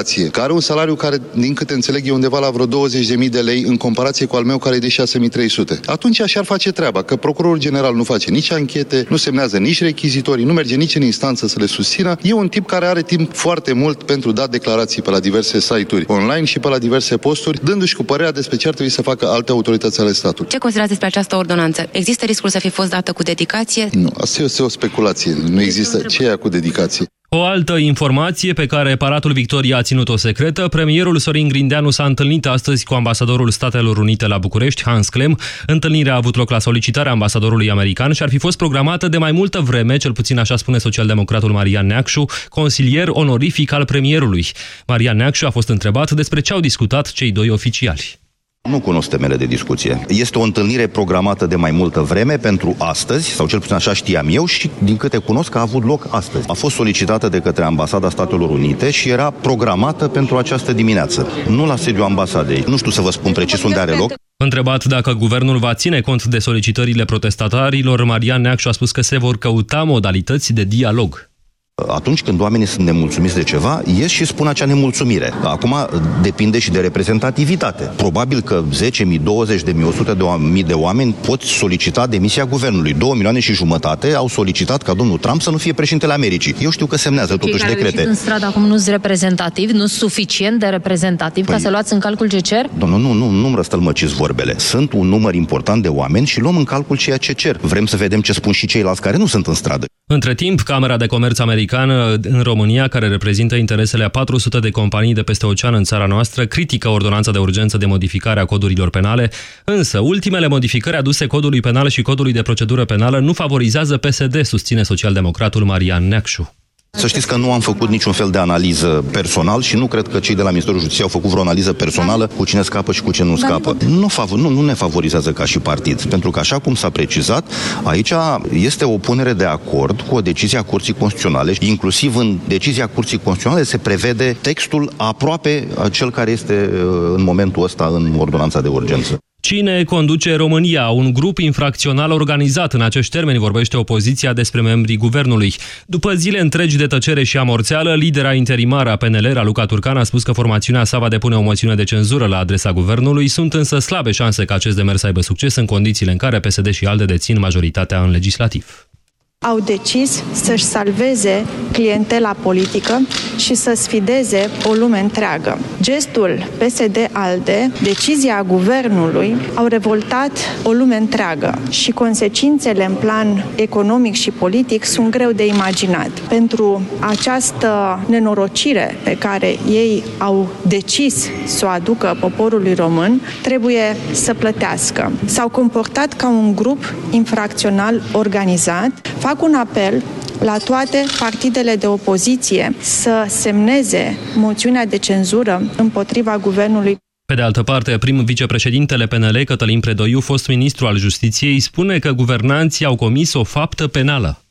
avocație, care are un salariu care, din câte înțeleg, e undeva la vreo 20.000 de lei în comparație cu al meu care e de 6.300. Atunci așa ar face treaba, că procurorul general nu face nici anchete, nu semnează nici rechizitorii, nu merge nici în instanță să le susțină. E un tip care are timp foarte mult pentru dat declarații pe la diverse site-uri online și pe la diverse posturi, dându-și cu părerea despre ce ar trebui să facă alte autorități ale statului. Ce considerați despre această ordonanță? Există riscul să fi fost dată cu dedicație? Nu, asta este o speculație. Nu există ce cu dedicație. O altă informație pe care Paratul Victoria a ținut-o secretă, premierul Sorin Grindeanu s-a întâlnit astăzi cu ambasadorul Statelor Unite la București, Hans Klem. Întâlnirea a avut loc la solicitarea ambasadorului american și ar fi fost programată de mai multă vreme, cel puțin așa spune socialdemocratul Marian Neacșu, consilier onorific al premierului. Marian Neacșu a fost întrebat despre ce au discutat cei doi oficiali. Nu cunosc temele de discuție. Este o întâlnire programată de mai multă vreme pentru astăzi, sau cel puțin așa știam eu și din câte cunosc a avut loc astăzi. A fost solicitată de către Ambasada Statelor Unite și era programată pentru această dimineață. Nu la sediul ambasadei. Nu știu să vă spun precis unde are loc. Întrebat dacă guvernul va ține cont de solicitările protestatarilor, Marian Neacșu a spus că se vor căuta modalități de dialog atunci când oamenii sunt nemulțumiți de ceva, ies și spun acea nemulțumire. Acum depinde și de reprezentativitate. Probabil că 10.000, 20.000, 100.000 de oameni pot solicita demisia guvernului. 2 milioane și jumătate au solicitat ca domnul Trump să nu fie președintele Americii. Eu știu că semnează Cei totuși care decrete. în stradă acum nu sunt reprezentativi, nu sunt suficient de reprezentativ păi... ca să luați în calcul ce cer? Domnul, nu, nu, nu-mi răstălmăciți vorbele. Sunt un număr important de oameni și luăm în calcul ceea ce cer. Vrem să vedem ce spun și ceilalți care nu sunt în stradă. Între timp, Camera de Comerț Americană în România, care reprezintă interesele a 400 de companii de peste ocean în țara noastră, critică ordonanța de urgență de modificare a codurilor penale, însă ultimele modificări aduse codului penal și codului de procedură penală nu favorizează PSD, susține socialdemocratul Marian Neacșu. Să știți că nu am făcut niciun fel de analiză personal și nu cred că cei de la Ministerul Justiției au făcut vreo analiză personală cu cine scapă și cu cine nu scapă. Nu, fav- nu, nu ne favorizează ca și partid, pentru că așa cum s-a precizat, aici este o punere de acord cu o decizie a Curții Constituționale. Inclusiv în decizia Curții Constituționale se prevede textul aproape cel care este uh, în momentul ăsta în ordonanța de urgență. Cine conduce România? Un grup infracțional organizat în acești termeni vorbește opoziția despre membrii guvernului. După zile întregi de tăcere și amorțeală, lidera interimară a PNL, Raluca Turcan, a spus că formațiunea sa va depune o moțiune de cenzură la adresa guvernului. Sunt însă slabe șanse ca acest demers să aibă succes în condițiile în care PSD și ALDE dețin majoritatea în legislativ au decis să-și salveze clientela politică și să sfideze o lume întreagă. Gestul PSD-ALDE, decizia guvernului, au revoltat o lume întreagă și consecințele în plan economic și politic sunt greu de imaginat. Pentru această nenorocire pe care ei au decis să o aducă poporului român, trebuie să plătească. S-au comportat ca un grup infracțional organizat, fac un apel la toate partidele de opoziție să semneze moțiunea de cenzură împotriva guvernului. Pe de altă parte, prim vicepreședintele PNL, Cătălin Predoiu, fost ministru al justiției, spune că guvernanții au comis o faptă penală.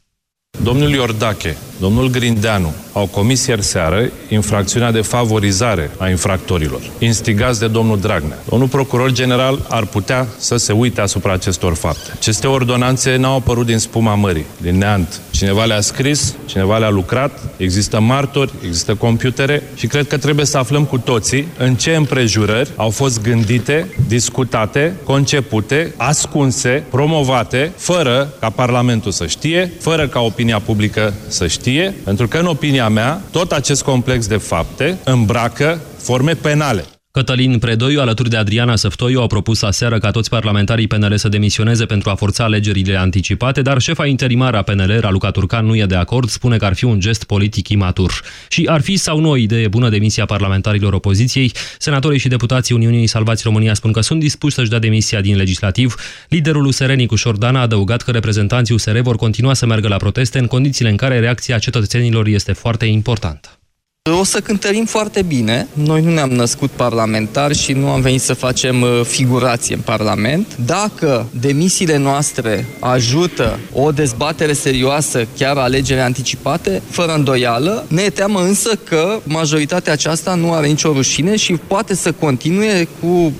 Domnul Iordache, domnul Grindeanu au comis ieri seară infracțiunea de favorizare a infractorilor, instigați de domnul Dragnea. Domnul procuror general ar putea să se uite asupra acestor fapte. Aceste ordonanțe n-au apărut din spuma mării, din neant. Cineva le-a scris, cineva le-a lucrat, există martori, există computere și cred că trebuie să aflăm cu toții în ce împrejurări au fost gândite, discutate, concepute, ascunse, promovate, fără ca Parlamentul să știe, fără ca opinia publică să știe, pentru că în opinia mea, tot acest complex de fapte îmbracă forme penale. Cătălin Predoiu, alături de Adriana Săftoiu, au propus aseară ca toți parlamentarii PNL să demisioneze pentru a forța alegerile anticipate, dar șefa interimară a PNL, Raluca Turcan, nu e de acord, spune că ar fi un gest politic imatur. Și ar fi sau nu o idee bună demisia parlamentarilor opoziției, senatorii și deputații Uniunii Salvați România spun că sunt dispuși să-și dea demisia din legislativ. Liderul USR Nicu Șordan a adăugat că reprezentanții USR vor continua să meargă la proteste în condițiile în care reacția cetățenilor este foarte importantă. O să cântărim foarte bine. Noi nu ne-am născut parlamentari și nu am venit să facem uh, figurație în Parlament. Dacă demisiile noastre ajută o dezbatere serioasă, chiar alegeri anticipate, fără îndoială, ne teamă însă că majoritatea aceasta nu are nicio rușine și poate să continue cu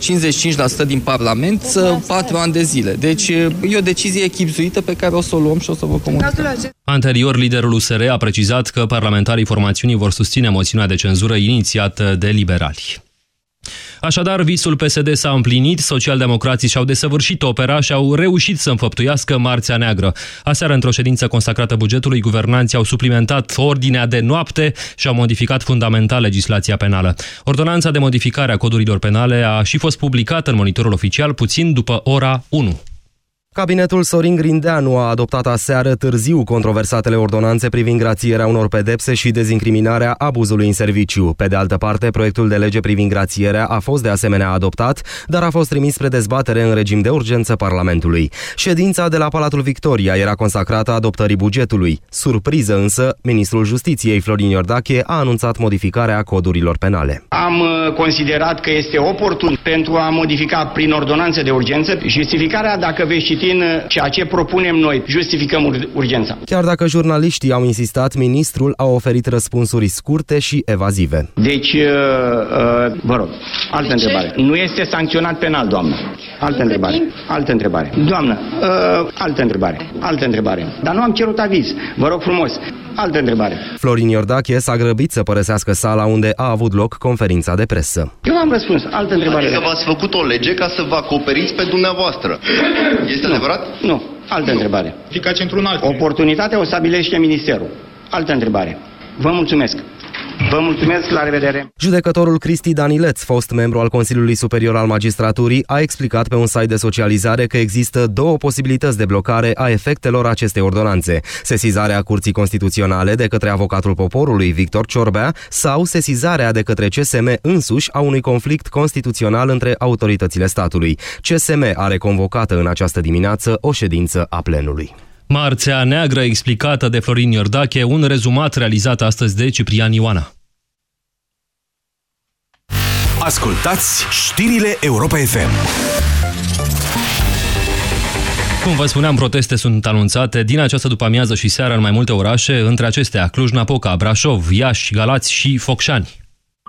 55% din Parlament să 4 ani de zile. Deci e o decizie echipzuită pe care o să o luăm și o să vă comunicăm. Anterior, liderul USR a precizat că parlamentarii formațiunii vor susține moțiunea de cenzură inițiată de liberali. Așadar, visul PSD s-a împlinit, socialdemocrații și-au desăvârșit opera și au reușit să înfăptuiască Marțea Neagră. Aseară, într-o ședință consacrată bugetului, guvernanții au suplimentat ordinea de noapte și au modificat fundamental legislația penală. Ordonanța de modificare a codurilor penale a și fost publicată în monitorul oficial puțin după ora 1. Cabinetul Sorin Grindeanu a adoptat aseară târziu controversatele ordonanțe privind grațierea unor pedepse și dezincriminarea abuzului în serviciu. Pe de altă parte, proiectul de lege privind grațierea a fost de asemenea adoptat, dar a fost trimis spre dezbatere în regim de urgență Parlamentului. Ședința de la Palatul Victoria era consacrată adoptării bugetului. Surpriză însă, ministrul Justiției Florin Iordache a anunțat modificarea codurilor penale. Am uh, considerat că este oportun pentru a modifica prin ordonanțe de urgență justificarea, dacă veți citi în ceea ce propunem noi, justificăm ur- urgența. Chiar dacă jurnaliștii au insistat, ministrul a oferit răspunsuri scurte și evazive. Deci, uh, uh, vă rog, altă întrebare. Nu este sancționat penal, doamnă. Altă întrebare. Altă întrebare. Doamnă, uh, altă întrebare. Altă întrebare. Dar nu am cerut aviz. Vă rog frumos. Altă întrebare. Florin Iordache s-a grăbit să părăsească sala unde a avut loc conferința de presă. Eu am răspuns. Altă întrebare. Adică v-ați făcut o lege ca să vă acoperiți pe dumneavoastră. Este Nu. adevărat? Nu. Altă întrebare. Ficați într-un alt. Oportunitatea o stabilește Ministerul. Altă întrebare. Vă mulțumesc. Vă mulțumesc, la revedere. Judecătorul Cristi Danileț, fost membru al Consiliului Superior al Magistraturii, a explicat pe un site de socializare că există două posibilități de blocare a efectelor acestei ordonanțe. Sesizarea Curții Constituționale de către avocatul poporului Victor Ciorbea sau sesizarea de către CSM însuși a unui conflict constituțional între autoritățile statului. CSM are convocată în această dimineață o ședință a plenului. Marțea Neagră explicată de Florin Iordache, un rezumat realizat astăzi de Ciprian Ioana. Ascultați știrile Europa FM. Cum vă spuneam, proteste sunt anunțate din această după-amiază și seară în mai multe orașe, între acestea Cluj-Napoca, Brașov, Iași, Galați și Focșani.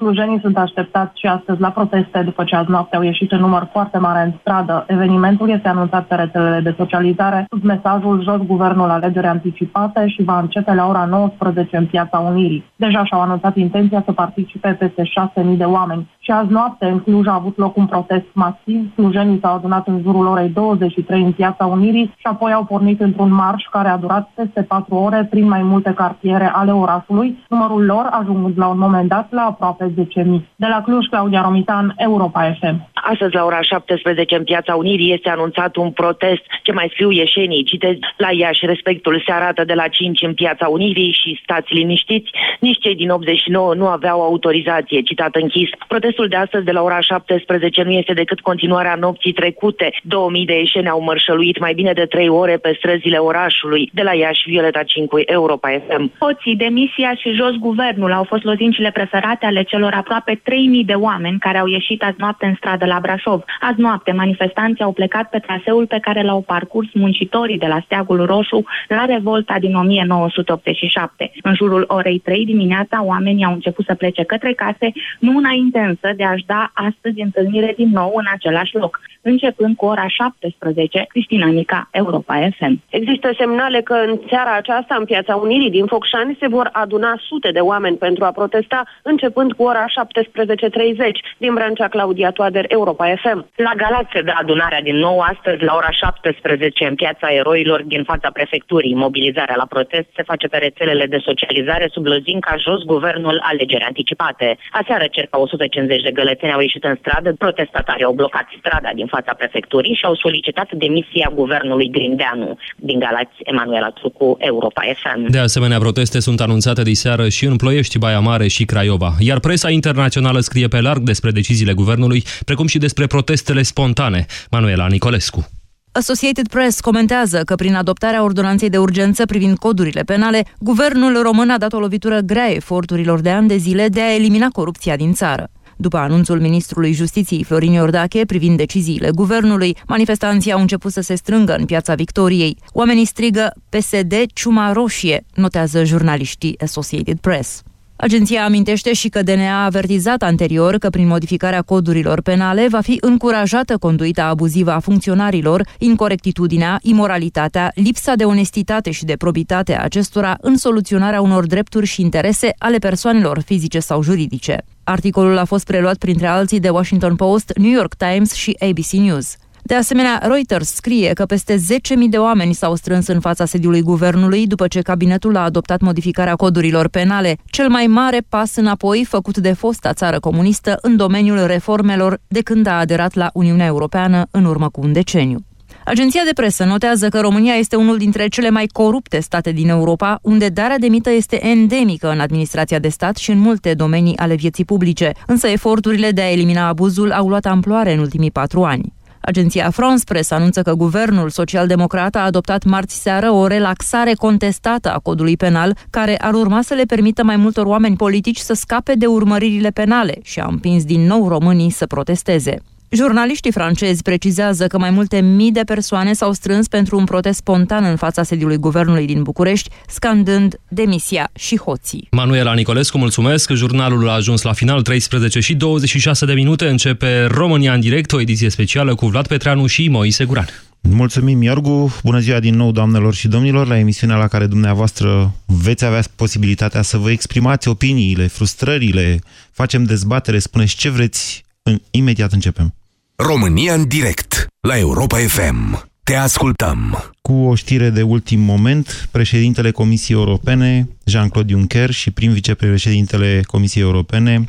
Clujenii sunt așteptați și astăzi la proteste după ce azi noapte au ieșit în număr foarte mare în stradă. Evenimentul este anunțat pe rețelele de socializare sub mesajul jos guvernul alegeri anticipate și va începe la ora 19 în Piața Unirii. Deja și-au anunțat intenția să participe peste 6.000 de oameni. Și azi noapte în Cluj a avut loc un protest masiv. Clujenii s-au adunat în jurul orei 23 în Piața Unirii și apoi au pornit într-un marș care a durat peste 4 ore prin mai multe cartiere ale orașului, numărul lor ajungând la un moment dat la aproape 10.000. De la Cluj, Claudia Romitan, Europa FM. Astăzi, la ora 17, în Piața Unirii, este anunțat un protest. Ce mai scriu ieșenii? Citez la Iași, respectul se arată de la 5 în Piața Unirii și stați liniștiți. Nici cei din 89 nu aveau autorizație, citat închis. Protestul de astăzi, de la ora 17, nu este decât continuarea nopții trecute. 2000 de ieșeni au mărșăluit mai bine de 3 ore pe străzile orașului. De la Iași, Violeta Cincui, Europa FM. Hoții, demisia și jos guvernul au fost lozincile preferate ale celor aproape 3.000 de oameni care au ieșit azi noapte în stradă la Brașov. Azi noapte, manifestanții au plecat pe traseul pe care l-au parcurs muncitorii de la Steagul Roșu la revolta din 1987. În jurul orei 3 dimineața, oamenii au început să plece către case, nu înainte însă de a-și da astăzi întâlnire din nou în același loc. Începând cu ora 17, Cristina Nica, Europa FM. Există semnale că în seara aceasta, în Piața Unirii din Focșani, se vor aduna sute de oameni pentru a protesta, începând cu ora 17.30. Din Brancea, Claudia Toader, Europa FM. La Galați se dă adunarea din nou astăzi la ora 17 în Piața Eroilor din fața prefecturii. Mobilizarea la protest se face pe rețelele de socializare sub lozinca jos guvernul alegeri anticipate. Aseară circa 150 de gălățeni au ieșit în stradă, protestatarii au blocat strada din fața prefecturii și au solicitat demisia guvernului Grindeanu. Din Galați, Emanuela Trucu, Europa FM. De asemenea, proteste sunt anunțate de seară și în Ploiești, Baia Mare și Craiova. Iar presa internațională scrie pe larg despre deciziile guvernului, precum și despre protestele spontane. Manuela Nicolescu. Associated Press comentează că prin adoptarea ordonanței de urgență privind codurile penale, guvernul român a dat o lovitură grea eforturilor de ani de zile de a elimina corupția din țară. După anunțul ministrului Justiției Florin Iordache privind deciziile guvernului, manifestanții au început să se strângă în piața Victoriei. Oamenii strigă PSD ciuma roșie, notează jurnaliștii Associated Press. Agenția amintește și că DNA a avertizat anterior că prin modificarea codurilor penale va fi încurajată conduita abuzivă a funcționarilor, incorectitudinea, imoralitatea, lipsa de onestitate și de probitate a acestora în soluționarea unor drepturi și interese ale persoanelor fizice sau juridice. Articolul a fost preluat printre alții de Washington Post, New York Times și ABC News. De asemenea, Reuters scrie că peste 10.000 de oameni s-au strâns în fața sediului guvernului după ce cabinetul a adoptat modificarea codurilor penale, cel mai mare pas înapoi făcut de fosta țară comunistă în domeniul reformelor de când a aderat la Uniunea Europeană în urmă cu un deceniu. Agenția de presă notează că România este unul dintre cele mai corupte state din Europa, unde darea de mită este endemică în administrația de stat și în multe domenii ale vieții publice, însă eforturile de a elimina abuzul au luat amploare în ultimii patru ani. Agenția France Press anunță că guvernul social-democrat a adoptat marți seară o relaxare contestată a codului penal, care ar urma să le permită mai multor oameni politici să scape de urmăririle penale și a împins din nou românii să protesteze. Jurnaliștii francezi precizează că mai multe mii de persoane s-au strâns pentru un protest spontan în fața sediului guvernului din București, scandând demisia și hoții. Manuela Nicolescu, mulțumesc. Jurnalul a ajuns la final, 13 și 26 de minute. Începe România în direct, o ediție specială cu Vlad Petreanu și Moise Guran. Mulțumim, Iorgu. Bună ziua din nou, doamnelor și domnilor, la emisiunea la care dumneavoastră veți avea posibilitatea să vă exprimați opiniile, frustrările, facem dezbatere, spuneți ce vreți, imediat începem. România în direct la Europa FM. Te ascultăm. Cu o știre de ultim moment, președintele Comisiei Europene, Jean-Claude Juncker, și prim vicepreședintele Comisiei Europene,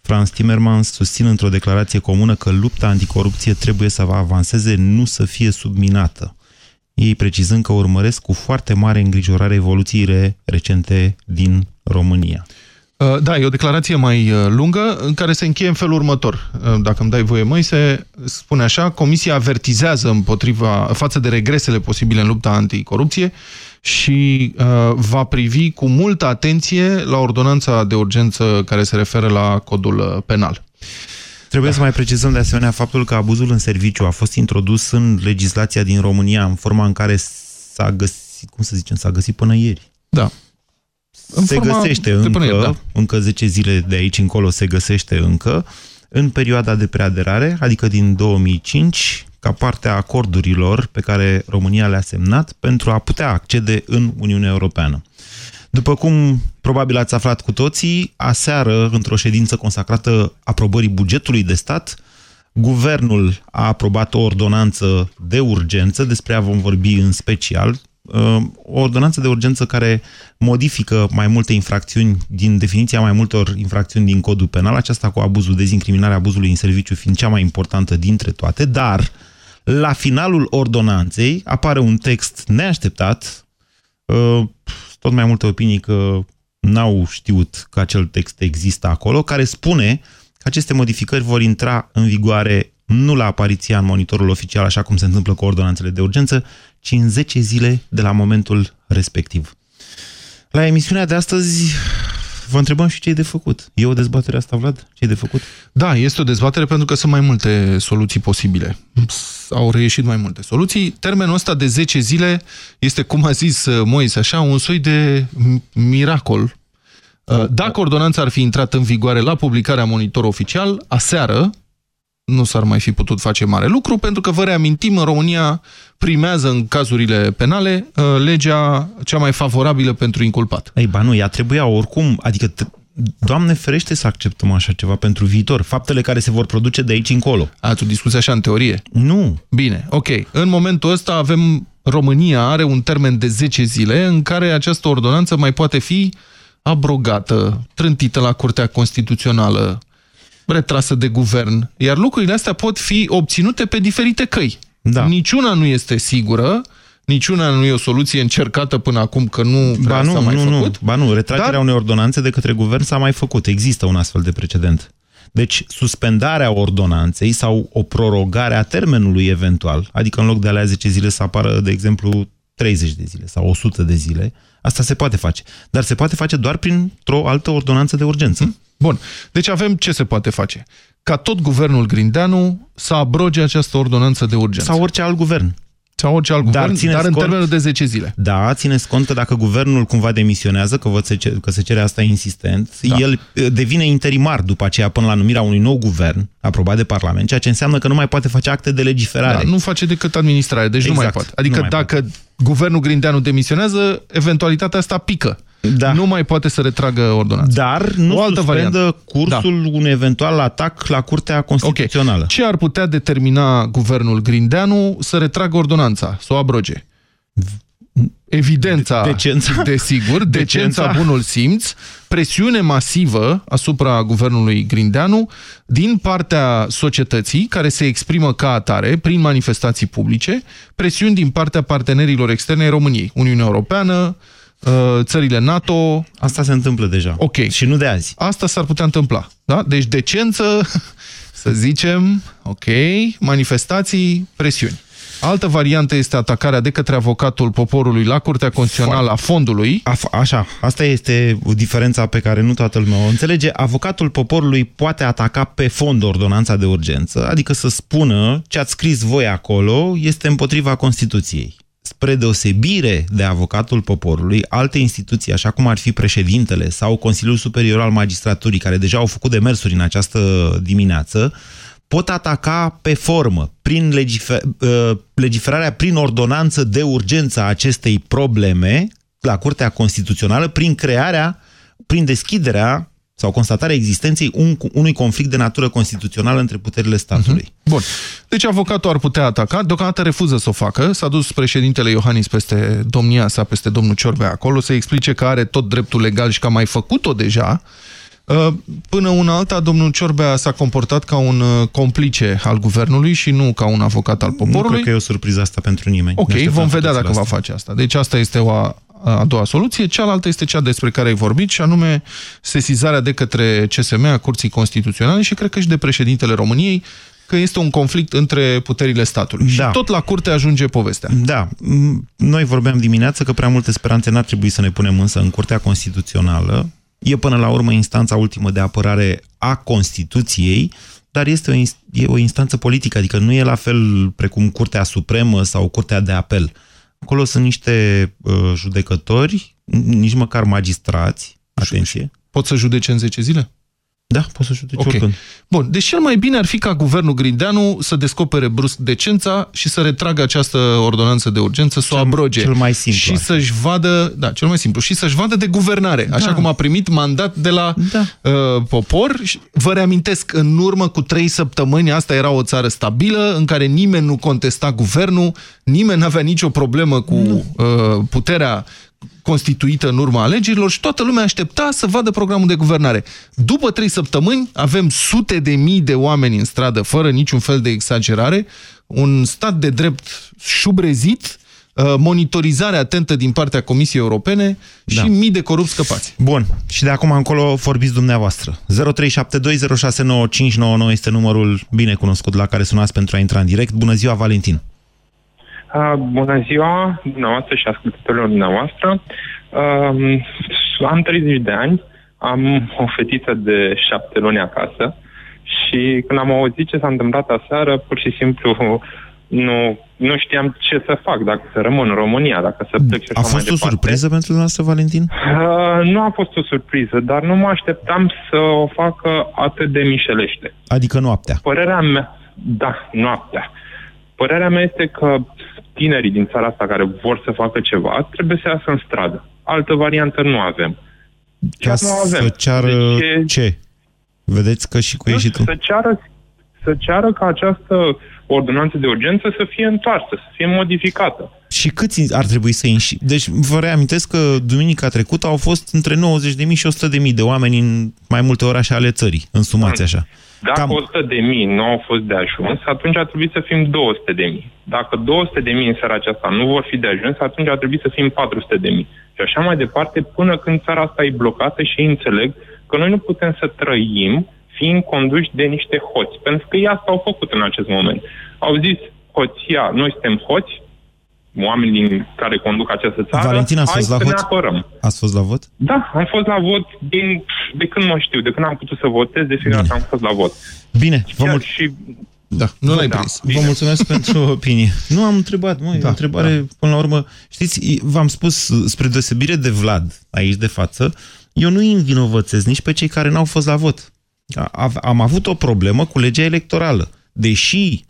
Franz Timmermans, susțin într-o declarație comună că lupta anticorupție trebuie să avanseze, nu să fie subminată. Ei precizând că urmăresc cu foarte mare îngrijorare evoluțiile recente din România. Uh, da, e o declarație mai uh, lungă în care se încheie în felul următor. Uh, dacă îmi dai voie, se spune așa, Comisia avertizează împotriva, față de regresele posibile în lupta anticorupție și uh, va privi cu multă atenție la ordonanța de urgență care se referă la codul penal. Trebuie da. să mai precizăm de asemenea faptul că abuzul în serviciu a fost introdus în legislația din România în forma în care s-a găsit, cum să zicem, s-a găsit până ieri. Da în se găsește încă, până, da. încă 10 zile de aici încolo se găsește încă, în perioada de preaderare, adică din 2005, ca parte a acordurilor pe care România le-a semnat pentru a putea accede în Uniunea Europeană. După cum probabil ați aflat cu toții, aseară, într-o ședință consacrată aprobării bugetului de stat, Guvernul a aprobat o ordonanță de urgență, despre ea vom vorbi în special, o ordonanță de urgență care modifică mai multe infracțiuni din definiția mai multor infracțiuni din codul penal, aceasta cu abuzul, dezincriminarea abuzului în serviciu fiind cea mai importantă dintre toate, dar la finalul ordonanței apare un text neașteptat, uh, tot mai multe opinii că n-au știut că acel text există acolo, care spune că aceste modificări vor intra în vigoare nu la apariția în monitorul oficial, așa cum se întâmplă cu ordonanțele de urgență, ci în 10 zile de la momentul respectiv. La emisiunea de astăzi vă întrebăm și ce e de făcut. E o dezbatere asta, Vlad? Ce e de făcut? Da, este o dezbatere pentru că sunt mai multe soluții posibile. Au reieșit mai multe soluții. Termenul ăsta de 10 zile este, cum a zis uh, Moise, așa, un soi de miracol. Uh, dacă ordonanța ar fi intrat în vigoare la publicarea monitor oficial, aseară, nu s-ar mai fi putut face mare lucru, pentru că, vă reamintim, în România primează în cazurile penale uh, legea cea mai favorabilă pentru inculpat. Ei, ba nu, ea trebuia oricum, adică Doamne ferește să acceptăm așa ceva pentru viitor. Faptele care se vor produce de aici încolo. A, tu discuți așa în teorie? Nu. Bine, ok. În momentul ăsta avem, România are un termen de 10 zile în care această ordonanță mai poate fi abrogată, trântită la Curtea Constituțională, retrasă de guvern, iar lucrurile astea pot fi obținute pe diferite căi. Da. Niciuna nu este sigură, niciuna nu e o soluție încercată până acum, că nu ba nu, mai nu, făcut. Nu, ba nu, retragerea dar... unei ordonanțe de către guvern s-a mai făcut. Există un astfel de precedent. Deci, suspendarea ordonanței sau o prorogare a termenului eventual, adică în loc de alea 10 zile să apară, de exemplu, 30 de zile sau 100 de zile, asta se poate face. Dar se poate face doar printr-o altă ordonanță de urgență. Hmm? Bun. Deci avem ce se poate face. Ca tot guvernul Grindeanu să abroge această ordonanță de urgență. Sau orice alt guvern. Sau orice alt dar, guvern, dar în cont, termenul de 10 zile. Da, țineți cont că dacă guvernul cumva demisionează, că, văd că se cere asta insistent, da. el uh, devine interimar după aceea până la numirea unui nou guvern aprobat de Parlament, ceea ce înseamnă că nu mai poate face acte de legiferare. Da, nu face decât administrare, deci exact, nu mai exact, poate. Adică dacă poate. guvernul Grindeanu demisionează, eventualitatea asta pică. Da. Nu mai poate să retragă ordonanța. Dar nu o altă variantă. cursul da. unui eventual atac la Curtea Constituțională. Okay. Ce ar putea determina guvernul Grindeanu să retragă ordonanța, să o abroge? Evidența, decența, desigur, decența, decența, bunul simț, presiune masivă asupra guvernului Grindeanu din partea societății, care se exprimă ca atare prin manifestații publice, presiuni din partea partenerilor externe ai României, Uniunea Europeană, Uh, țările NATO... Asta se întâmplă deja. Ok. Și nu de azi. Asta s-ar putea întâmpla. Da? Deci decență, să zicem, ok, manifestații, presiuni. Altă variantă este atacarea de către avocatul poporului la Curtea Constituțională a fondului. A, așa, asta este diferența pe care nu toată lumea o înțelege. Avocatul poporului poate ataca pe fond ordonanța de urgență, adică să spună ce ați scris voi acolo este împotriva Constituției spre deosebire de avocatul poporului, alte instituții, așa cum ar fi președintele sau Consiliul Superior al Magistraturii, care deja au făcut demersuri în această dimineață, pot ataca pe formă, prin legifer uh, legiferarea, prin ordonanță de urgență a acestei probleme la Curtea Constituțională, prin crearea, prin deschiderea sau constatarea existenței un, unui conflict de natură constituțională între puterile statului. Uh -huh. Bun. Deci avocatul ar putea ataca, deocamdată refuză să o facă. S-a dus președintele Iohannis peste domnia sa, peste domnul Ciorbea acolo, să explice că are tot dreptul legal și că a mai făcut-o deja. Uh, până una alta, domnul Ciorbea s-a comportat ca un uh, complice al guvernului și nu ca un avocat al poporului. Nu cred că e o surpriză asta pentru nimeni. Ok, vom vedea dacă asta. va face asta. Deci asta este o a doua soluție, cealaltă este cea despre care ai vorbit și anume sesizarea de către CSM a Curții Constituționale și cred că și de președintele României că este un conflict între puterile statului. Da. Și tot la curte ajunge povestea. Da. Noi vorbeam dimineață că prea multe speranțe n-ar trebui să ne punem însă în Curtea Constituțională. E până la urmă instanța ultimă de apărare a Constituției, dar este o, e o instanță politică, adică nu e la fel precum Curtea Supremă sau Curtea de Apel. Acolo sunt niște uh, judecători, nici măcar magistrați, atenție. Pot să judece în 10 zile? Da, poți să judeci okay. oricând. Bun, deci cel mai bine ar fi ca guvernul Grindeanu să descopere brusc decența și să retragă această ordonanță de urgență, să o abroge. Cel mai simplu. Și să-și vadă, da, cel mai simplu, și să-și vadă de guvernare, da. așa cum a primit mandat de la da. uh, popor. Vă reamintesc, în urmă cu trei săptămâni, asta era o țară stabilă, în care nimeni nu contesta guvernul, nimeni nu avea nicio problemă cu uh, puterea constituită în urma alegerilor și toată lumea aștepta să vadă programul de guvernare. După trei săptămâni avem sute de mii de oameni în stradă, fără niciun fel de exagerare, un stat de drept șubrezit, uh, monitorizare atentă din partea Comisiei Europene și da. mii de corupți scăpați. Bun. Și de acum încolo vorbiți dumneavoastră. 0372069599 este numărul bine cunoscut la care sunați pentru a intra în direct. Bună ziua, Valentin! Uh, bună ziua dumneavoastră și ascultătorilor dumneavoastră. Uh, am 30 de ani, am o fetiță de șapte luni acasă și când am auzit ce s-a întâmplat aseară, pur și simplu nu, nu știam ce să fac, dacă să rămân în România, dacă să plec și A fost o surpriză pentru dumneavoastră, Valentin? Uh, nu a fost o surpriză, dar nu mă așteptam să o facă atât de mișelește. Adică noaptea? Părerea mea, da, noaptea. Părerea mea este că tinerii din țara asta care vor să facă ceva, trebuie să iasă în stradă. Altă variantă nu avem. Ca nu avem. să ceară deci, ce? Vedeți că și cu ieșitul... Să ceară, să ceară ca această ordonanță de urgență să fie întoarsă, să fie modificată. Și câți ar trebui să ieși? Deci vă reamintesc că duminica trecută au fost între 90.000 și 100.000 de oameni în mai multe orașe ale țării, însumați așa. Dacă Cam... 100 de mii nu au fost de ajuns, atunci ar trebui să fim 200 de mii. Dacă 200 de mii în seara aceasta nu vor fi de ajuns, atunci ar trebui să fim 400 de mii. Și așa mai departe, până când țara asta e blocată și înțeleg că noi nu putem să trăim fiind conduși de niște hoți. Pentru că ei asta au făcut în acest moment. Au zis, hoția, noi suntem hoți, oamenii care conduc această țară, Valentin, ați fost la vot? ne apărăm. Ați fost la vot? Da, am fost la vot din, de când mă știu, de când am putut să votez, de fiecare dată am fost la vot. Bine, vă mult... Și Da, nu l-ai prins. Vă mulțumesc pentru opinie. Nu am întrebat, măi, da, o întrebare, da. până la urmă, știți, v-am spus, spre deosebire de Vlad, aici de față, eu nu îi învinovățesc nici pe cei care n-au fost la vot. Am avut o problemă cu legea electorală. Deși uh,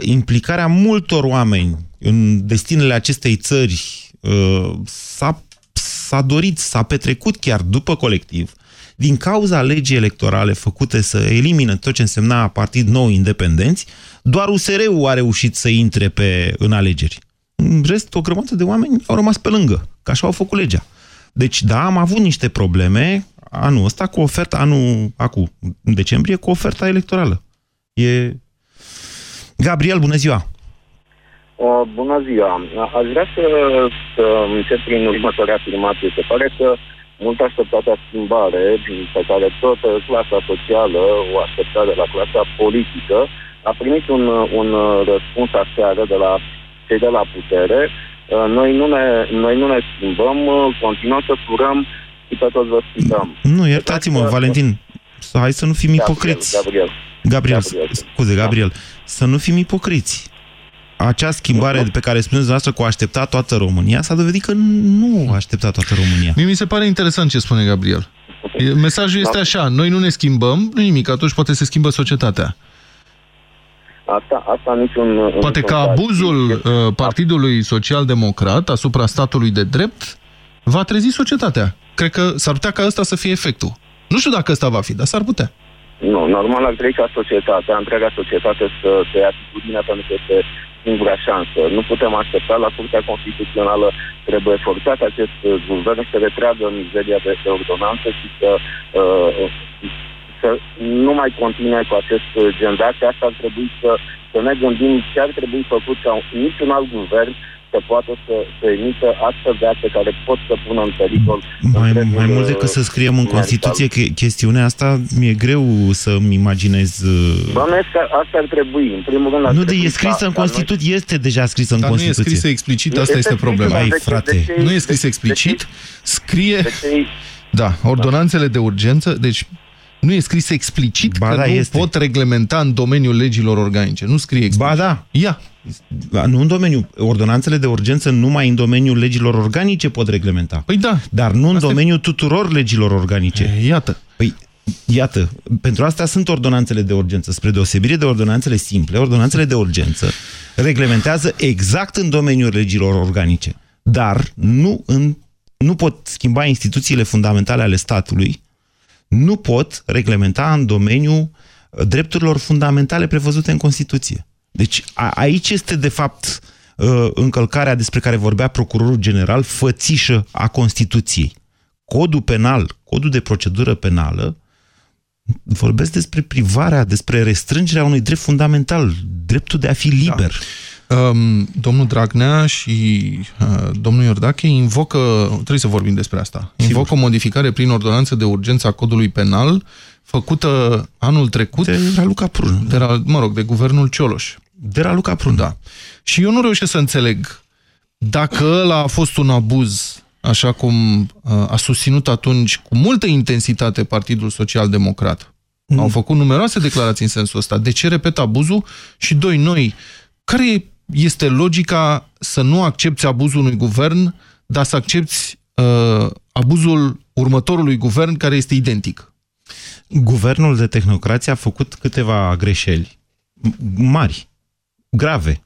implicarea multor oameni în destinele acestei țări uh, s-a, s-a dorit, s-a petrecut chiar după colectiv, din cauza legii electorale făcute să elimină tot ce însemna partid nou independenți, doar USR-ul a reușit să intre pe, în alegeri. În rest, o grămadă de oameni au rămas pe lângă, că așa au făcut legea. Deci, da, am avut niște probleme anul ăsta cu oferta, anul, acum, în decembrie, cu oferta electorală. E... Gabriel, bună ziua! Uh, bună ziua! Aș vrea să, să încep prin următoarea afirmație. Se pare că mult așteptată schimbare pe care toată clasa socială o aștepta de la clasa politică a primit un, un răspuns aseară de la cei de la putere. Uh, noi nu ne, noi nu ne schimbăm, continuăm să furăm și pe toți vă schimbăm. Nu, iertați-mă, că... Valentin, hai să nu fim Gabriel, ipocriți. Gabriel. Gabriel, Gabriel. scuze, Gabriel, da. să nu fim ipocriți acea schimbare pe care spuneți dumneavoastră că o aștepta toată România, s-a dovedit că nu a așteptat toată România. Mie mi se pare interesant ce spune Gabriel. Mesajul este așa, noi nu ne schimbăm, nu nimic, atunci poate se schimbă societatea. Asta, asta niciun... Poate că abuzul uh, Partidului Social-Democrat asupra statului de drept va trezi societatea. Cred că s-ar putea ca ăsta să fie efectul. Nu știu dacă ăsta va fi, dar s-ar putea. Nu, normal ar trebui ca societatea, întreaga societate să, să ia atitudine pentru că este singura șansă. Nu putem aștepta la Curtea Constituțională, trebuie forțat acest guvern să retragă mizeria de, de ordonanță și să, uh, să nu mai continue cu acest gen de Asta ar trebui să, să ne gândim ce ar trebui făcut ca niciun alt guvern să poată să, să emită astfel de acte care pot să pună în pericol... Mai, mai mult decât să scriem în Constituție că chestiunea asta, mi-e greu să-mi imaginez... Uh, Doamne, asta ar trebui. În primul rând... Nu, de e scrisă în Constituție, noi... este deja scrisă în dar Constituție. nu e scrisă explicit, asta este, este problema. Ai, frate. De ce, nu e scris explicit, scrie... Da, ordonanțele de urgență, deci nu e scris explicit ba că da, nu este. pot reglementa în domeniul legilor organice. Nu scrie explicit. Ba da. Ia. Nu în domeniul. Ordonanțele de urgență numai în domeniul legilor organice pot reglementa. Păi da. Dar nu în asta domeniul tuturor legilor organice. E, iată. Păi, iată, pentru asta sunt ordonanțele de urgență. Spre deosebire de ordonanțele simple, ordonanțele de urgență reglementează exact în domeniul legilor organice. Dar nu, în, nu pot schimba instituțiile fundamentale ale statului nu pot reglementa în domeniul uh, drepturilor fundamentale prevăzute în Constituție. Deci a, aici este, de fapt, uh, încălcarea despre care vorbea procurorul general, fățișă a Constituției. Codul penal, codul de procedură penală, vorbesc despre privarea, despre restrângerea unui drept fundamental, dreptul de a fi liber. Da. Um, domnul Dragnea și uh, domnul Iordache invocă, trebuie să vorbim despre asta, invocă Sigur. o modificare prin ordonanță de urgență a codului penal făcută anul trecut de Raluca Prun. De, mă rog, de guvernul Cioloș. De Raluca Prun. Da. Și eu nu reușesc să înțeleg dacă ăla a fost un abuz, așa cum uh, a susținut atunci cu multă intensitate Partidul Social Democrat. Mm. Au făcut numeroase declarații în sensul ăsta. De ce repet abuzul? Și doi, noi, care este logica să nu accepti abuzul unui guvern, dar să accepti uh, abuzul următorului guvern care este identic. Guvernul de tehnocrație a făcut câteva greșeli mari, grave,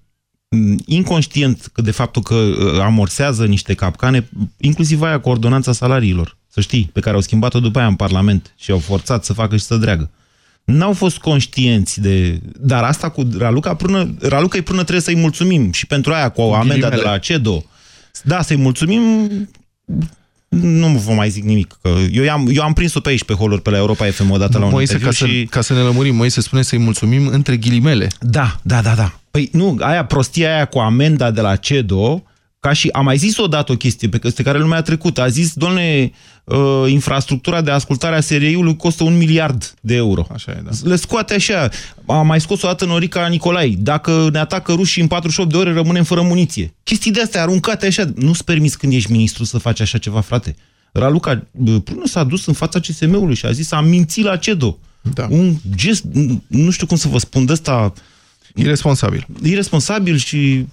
inconștient de faptul că uh, amorsează niște capcane, inclusiv aia cu ordonanța salariilor, să știi, pe care au schimbat-o după aia în Parlament și au forțat să facă și să dreagă n-au fost conștienți de... Dar asta cu Raluca Prună, Raluca Prună trebuie să-i mulțumim și pentru aia cu amenda de la CEDO. Da, să-i mulțumim nu vă mai zic nimic. Că eu, am, eu am prins-o pe aici, pe holuri, pe la Europa FM odată la un Moise, ca, și... să, ca să ne lămurim, Moi se spune să-i mulțumim între ghilimele. Da, da, da, da. Păi nu, aia prostia aia cu amenda de la CEDO, ca și am mai zis odată o chestie pe care lumea a trecut. A zis, doamne, uh, infrastructura de ascultare a SRI-ului costă un miliard de euro. Așa e, da. Le scoate așa. A mai scos o dată Norica Nicolai. Dacă ne atacă rușii în 48 de ore, rămânem fără muniție. Chestii de astea aruncate așa. Nu-ți permis când ești ministru să faci așa ceva, frate. Raluca Prună s-a dus în fața CSM-ului și a zis am mințit la CEDO. Da. Un gest, nu știu cum să vă spun, de ăsta... Irresponsabil. Irresponsabil și...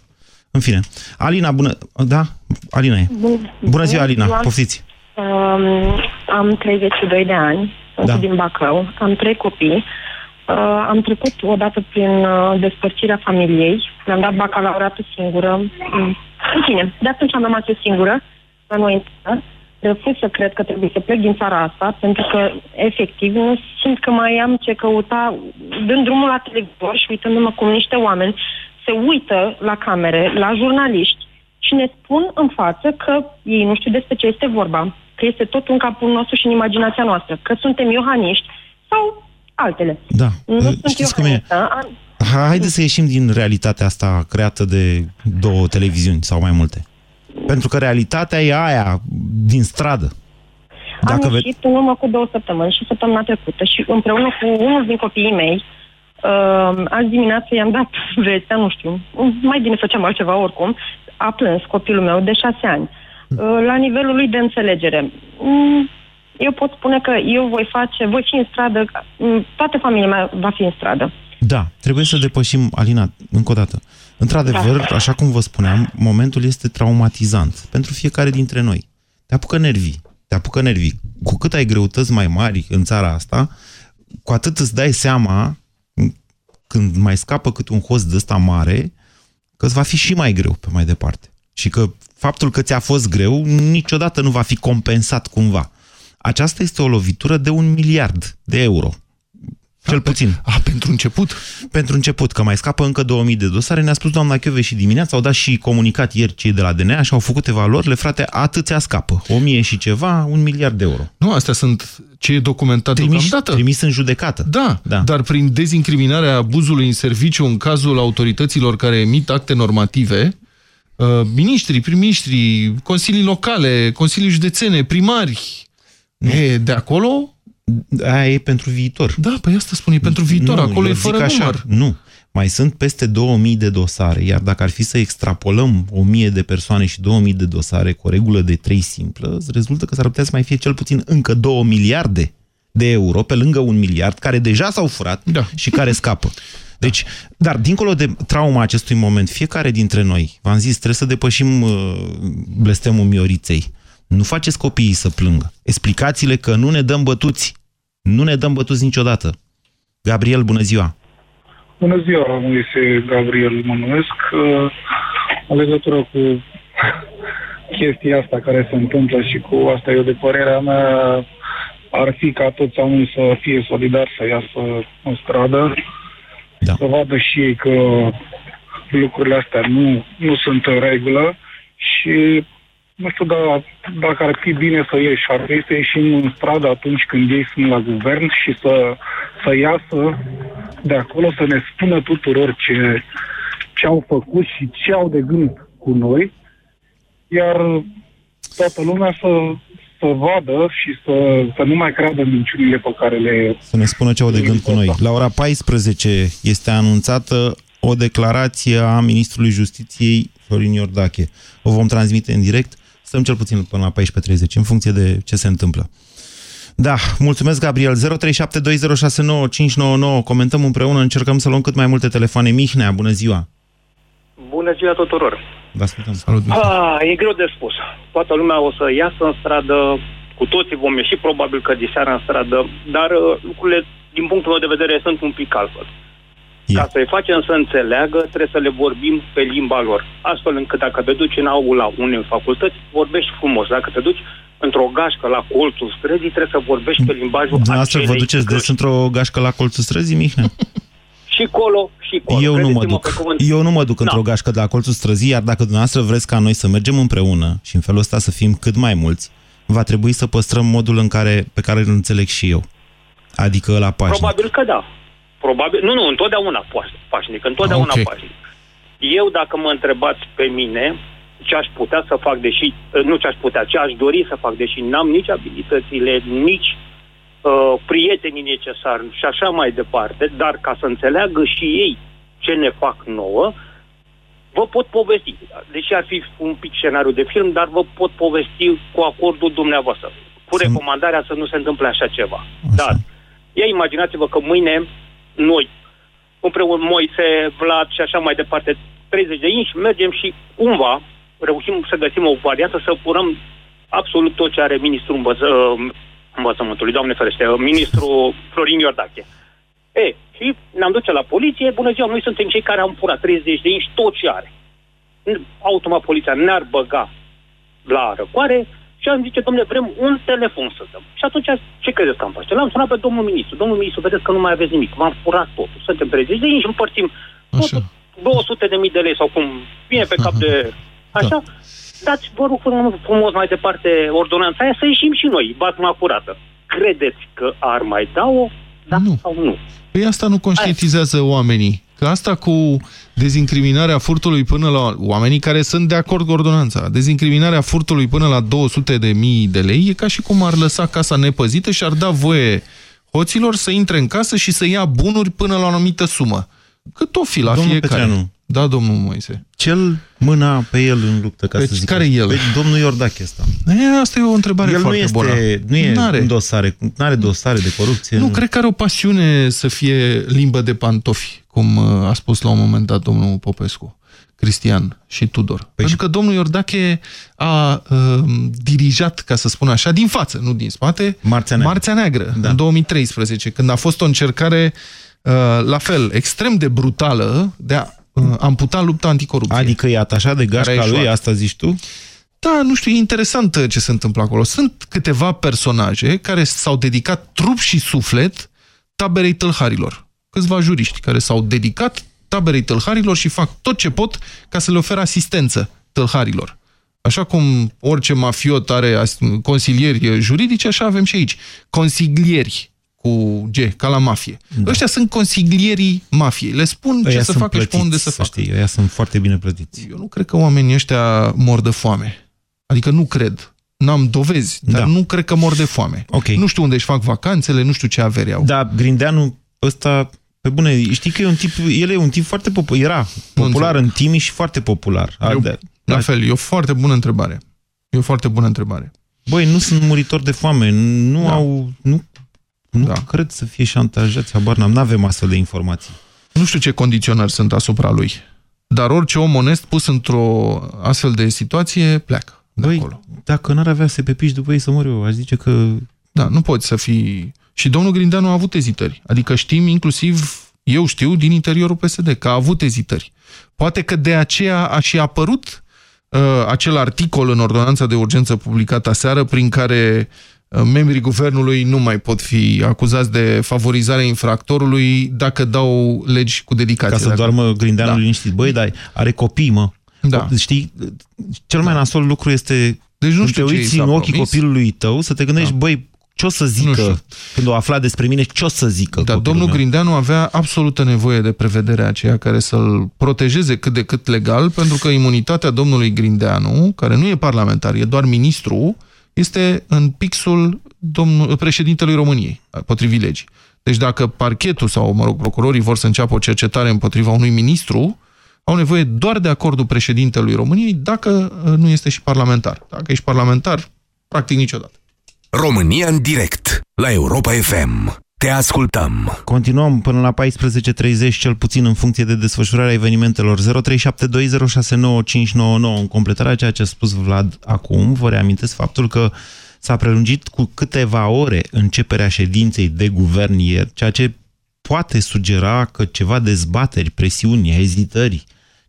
În fine. Alina, bună... Da? Alina e. Bun, bună ziua, Alina. Poftiți. Um, am 32 de ani, sunt da. din Bacău, am trei copii. Uh, am trecut odată prin uh, despărțirea familiei, mi-am dat bacalaureatul singură. Mm. În fine, de atunci am rămas eu singură, la noi în refuz să cred că trebuie să plec din țara asta, pentru că, efectiv, nu simt că mai am ce căuta, dând drumul la televizor și uitându-mă cum niște oameni se uită la camere, la jurnaliști și ne spun în față că ei nu știu despre ce este vorba, că este tot în capul nostru și în imaginația noastră, că suntem iohaniști sau altele. Da. Nu Știți sunt cum e? Haideți să ieșim din realitatea asta creată de două televiziuni sau mai multe. Pentru că realitatea e aia, din stradă. Dacă Am ieșit în urmă cu două săptămâni și săptămâna trecută și împreună cu unul din copiii mei, uh, azi dimineață i-am dat vestea, nu știu, mai bine făceam altceva oricum, a plâns copilul meu de șase ani. Uh, la nivelul lui de înțelegere. Mm, eu pot spune că eu voi face, voi fi în stradă, mm, toată familia mea va fi în stradă. Da, trebuie să depășim, Alina, încă o dată. Într-adevăr, da. așa cum vă spuneam, momentul este traumatizant pentru fiecare dintre noi. Te apucă nervii, te apucă nervii. Cu cât ai greutăți mai mari în țara asta, cu atât îți dai seama, când mai scapă cât un host de ăsta mare, că îți va fi și mai greu pe mai departe. Și că faptul că ți-a fost greu niciodată nu va fi compensat cumva. Aceasta este o lovitură de un miliard de euro. Cel puțin. A, pentru început? Pentru început, că mai scapă încă 2000 de dosare. Ne-a spus doamna Chiove și dimineața, au dat și comunicat ieri cei de la DNA și au făcut evaluările, frate, atâția scapă. 1000 și ceva, un miliard de euro. Nu, astea sunt ce e documentat trimis, deocamdată. Trimis în judecată. Da, da, dar prin dezincriminarea abuzului în serviciu în cazul autorităților care emit acte normative, uh, miniștri, prim-ministri, consilii locale, consilii județene, primari, e, de acolo Aia e pentru viitor. Da, păi asta spune, pentru viitor. Nu, Acolo e fără așa, număr. Nu. Mai sunt peste 2000 de dosare, iar dacă ar fi să extrapolăm 1000 de persoane și 2000 de dosare cu o regulă de 3 simplă, rezultă că s-ar putea să mai fie cel puțin încă 2 miliarde de euro, pe lângă un miliard, care deja s-au furat da. și care scapă. Deci, dar dincolo de trauma acestui moment, fiecare dintre noi, v-am zis, trebuie să depășim uh, blestemul mioriței nu faceți copiii să plângă. Explicațiile că nu ne dăm bătuți. Nu ne dăm bătuți niciodată. Gabriel, bună ziua! Bună ziua, Moise Gabriel mă numesc. Uh, în legătură cu chestia asta care se întâmplă și cu asta eu de părerea mea ar fi ca toți oamenii să fie solidari, să iasă în stradă, da. să vadă și ei că lucrurile astea nu, nu sunt în regulă și nu știu da, dacă ar fi bine să ieși, ar trebui să ieșim în stradă atunci când ei sunt la guvern și să, să iasă de acolo să ne spună tuturor ce, ce au făcut și ce au de gând cu noi, iar toată lumea să, să vadă și să, să nu mai creadă minciunile pe care le... Să ne spună ce au de gând cu noi. La ora 14 este anunțată o declarație a Ministrului Justiției Florin Iordache. O vom transmite în direct stăm cel puțin până la 14.30, în funcție de ce se întâmplă. Da, mulțumesc, Gabriel. 0372069599. Comentăm împreună, încercăm să luăm cât mai multe telefoane. Mihnea, bună ziua! Bună ziua tuturor! Vă ascultăm. Salut, ah, e greu de spus. Toată lumea o să iasă în stradă, cu toții vom ieși probabil că diseară în stradă, dar uh, lucrurile, din punctul meu de vedere, sunt un pic altfel. Ca să-i facem să înțeleagă, trebuie să le vorbim pe limba lor. Astfel încât dacă te duci în aula unei facultăți, vorbești frumos. Dacă te duci într-o gașcă la colțul străzii, trebuie să vorbești pe limbajul Dumneavoastră vă duceți des într-o gașcă la colțul străzii, Mihnea? și colo, și colo. Eu nu mă duc. Eu nu mă duc într-o da. gașcă la colțul străzii, iar dacă dumneavoastră vreți ca noi să mergem împreună și în felul ăsta să fim cât mai mulți, va trebui să păstrăm modul în care, pe care îl înțeleg și eu. Adică la pașnic. Probabil că da. Probabil, nu, nu, întotdeauna pașnic, întotdeauna okay. pașnic. Eu, dacă mă întrebați pe mine ce aș putea să fac, deși, nu ce aș putea, ce aș dori să fac, deși n-am nici abilitățile, nici uh, prietenii necesari și așa mai departe, dar ca să înțeleagă și ei ce ne fac nouă, vă pot povesti. Deși ar fi un pic scenariu de film, dar vă pot povesti cu acordul dumneavoastră. Cu recomandarea să nu se întâmple așa ceva. Așa. Dar Ia imaginați-vă că mâine noi, împreună Moise, Vlad și așa mai departe, 30 de inși, mergem și cumva reușim să găsim o variantă să furăm absolut tot ce are ministrul învăță, învățământului, doamne ferește, ministrul Florin Iordache. E, și ne-am duce la poliție, bună ziua, noi suntem cei care am furat 30 de inși, tot ce are. Automat poliția ne-ar băga la răcoare și am zice, domnule, vrem un telefon să dăm. Și atunci, ce credeți că am face? L-am sunat pe domnul ministru. Domnul ministru, vedeți că nu mai aveți nimic. V-am furat totul. Suntem 30 de inși, împărțim totul, 200 de mii de lei sau cum vine pe cap de... Așa? Da. Dați, vă rog frumos mai departe ordonanța aia să ieșim și noi, batma curată. Credeți că ar mai da-o? Da nu. sau nu? Păi asta nu conștientizează Aia. oamenii. Că asta cu dezincriminarea furtului până la... Oamenii care sunt de acord cu ordonanța. Dezincriminarea furtului până la 200 de mii de lei e ca și cum ar lăsa casa nepăzită și ar da voie hoților să intre în casă și să ia bunuri până la o anumită sumă. Cât o fi la Domnul fiecare. Petreanu, da, domnul Moise. Cel mâna pe el în luptă, ca pe să zic. care el? Pe domnul Iordache ăsta. E, asta e o întrebare el foarte nu este, bună. Nu e n-are. în dosare, nu are dosare de corupție. Nu, nu, cred că are o pasiune să fie limbă de pantofi, cum uh, a spus la un moment dat domnul Popescu. Cristian și Tudor. Păi Pentru că domnul Iordache a uh, dirijat, ca să spun așa, din față, nu din spate, Marțea Neagră, Marțea Neagră da. în 2013, când a fost o încercare uh, la fel, extrem de brutală de a uh, amputa lupta anticorupție. Adică e atașat de gașca lui, asta zici tu? Da, nu știu, e interesant uh, ce se întâmplă acolo. Sunt câteva personaje care s-au dedicat trup și suflet taberei tălharilor. Câțiva juriști care s-au dedicat taberei tălharilor și fac tot ce pot ca să le oferă asistență tălharilor. Așa cum orice mafiot are consilieri juridici, așa avem și aici. Consilieri cu G, ca la mafie. Da. Ăștia sunt consiglierii mafiei. Le spun Aia ce să facă plătiți, și pe unde să, să facă. Știi, aia sunt foarte bine plătiți. Eu nu cred că oamenii ăștia mor de foame. Adică nu cred. N-am dovezi, dar da. nu cred că mor de foame. Okay. Nu știu unde își fac vacanțele, nu știu ce avere au. Da, Grindeanu ăsta, pe bune, știi că e un tip, el e un tip foarte popular, era popular în Timiș și foarte popular. Eu, de, la fel, e o foarte bună întrebare. E o foarte bună întrebare. Băi, nu sunt muritori de foame, nu da. au... Nu nu da. cred să fie șantajați, habar n-am, n-avem astfel de informații. Nu știu ce condiționări sunt asupra lui, dar orice om onest pus într-o astfel de situație pleacă de Băi, acolo. dacă n-ar avea să pe piși după ei să mor eu, aș zice că... Da, nu poți să fii... Și domnul Grindeanu a avut ezitări. Adică știm inclusiv, eu știu, din interiorul PSD, că a avut ezitări. Poate că de aceea a și apărut uh, acel articol în ordonanța de urgență publicată aseară prin care uh, membrii guvernului nu mai pot fi acuzați de favorizarea infractorului dacă dau legi cu dedicație. Ca să doarmă grindeanul da. liniștit. Băi, dar are copii, mă. Da. Știi, cel mai da. nasol lucru este deci nu știu te uiți în ochii promis. copilului tău să te gândești, da. băi, ce o să zică când o afla despre mine, ce o să zică Dar domnul meu? Grindeanu avea absolută nevoie de prevederea aceea care să-l protejeze cât de cât legal, pentru că imunitatea domnului Grindeanu, care nu e parlamentar, e doar ministru, este în pixul domnul, președintelui României, potrivit legii. Deci dacă parchetul sau, mă rog, procurorii vor să înceapă o cercetare împotriva unui ministru, au nevoie doar de acordul președintelui României dacă uh, nu este și parlamentar. Dacă ești parlamentar, practic niciodată. România în direct, la Europa FM. Te ascultăm. Continuăm până la 14.30, cel puțin în funcție de desfășurarea evenimentelor. 0372069599. În completarea a ceea ce a spus Vlad acum, vă reamintesc faptul că s-a prelungit cu câteva ore începerea ședinței de guvern ieri, ceea ce poate sugera că ceva dezbateri, presiuni, ezitări,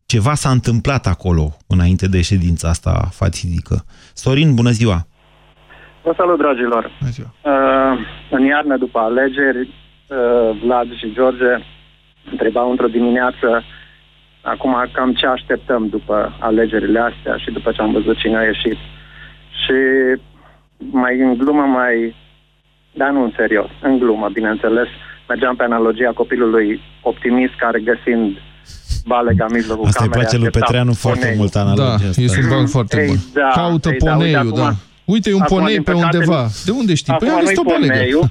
ceva s-a întâmplat acolo înainte de ședința asta fatidică. Sorin, bună ziua! Vă salut, dragilor! Uh, în iarnă, după alegeri, uh, Vlad și George întrebau într-o dimineață acum cam ce așteptăm după alegerile astea și după ce am văzut cine a ieșit. Și mai în glumă, mai... Dar nu în serios, în glumă, bineînțeles. Mergeam pe analogia copilului optimist care găsind balega în mijlocul Asta îi place lui Petreanu foarte mult analogia da, asta. e un banc foarte bun. Da, Caută ei, poneiul, da. Uite, da. Uite, e un Acum, ponei pe undeva. De unde știi? Păi am văzut o balegă.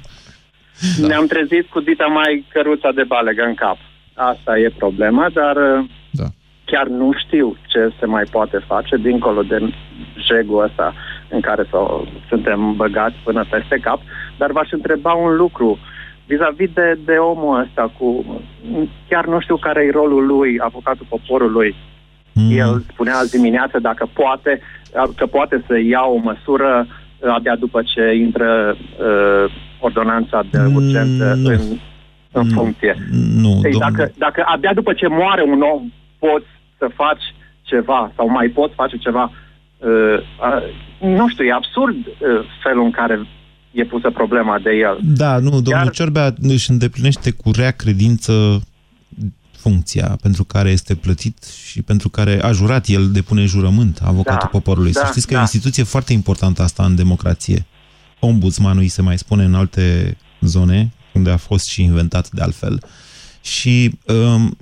Da. Ne-am trezit cu dita mai căruța de balegă în cap. Asta e problema, dar da. chiar nu știu ce se mai poate face dincolo de jegul ăsta în care s suntem băgați până peste cap. Dar v-aș întreba un lucru. vis-a-vis de, de omul ăsta cu... Chiar nu știu care e rolul lui, avocatul poporului. Mm. El spunea azi dimineață dacă poate, că poate să ia o măsură abia după ce intră uh, ordonanța de urgență mm. în, în funcție. Nu, Ei, dacă, dacă abia după ce moare un om poți să faci ceva sau mai poți face ceva, uh, uh, nu știu, e absurd uh, felul în care e pusă problema de el. Da, nu, domnul Iar... Ciorbea își îndeplinește cu rea credință funcția pentru care este plătit și pentru care a jurat, el depune jurământ, avocatul da, poporului. Da, Să știți că da. e o instituție foarte importantă asta în democrație. Ombudsmanul îi se mai spune în alte zone, unde a fost și inventat de altfel. Și um,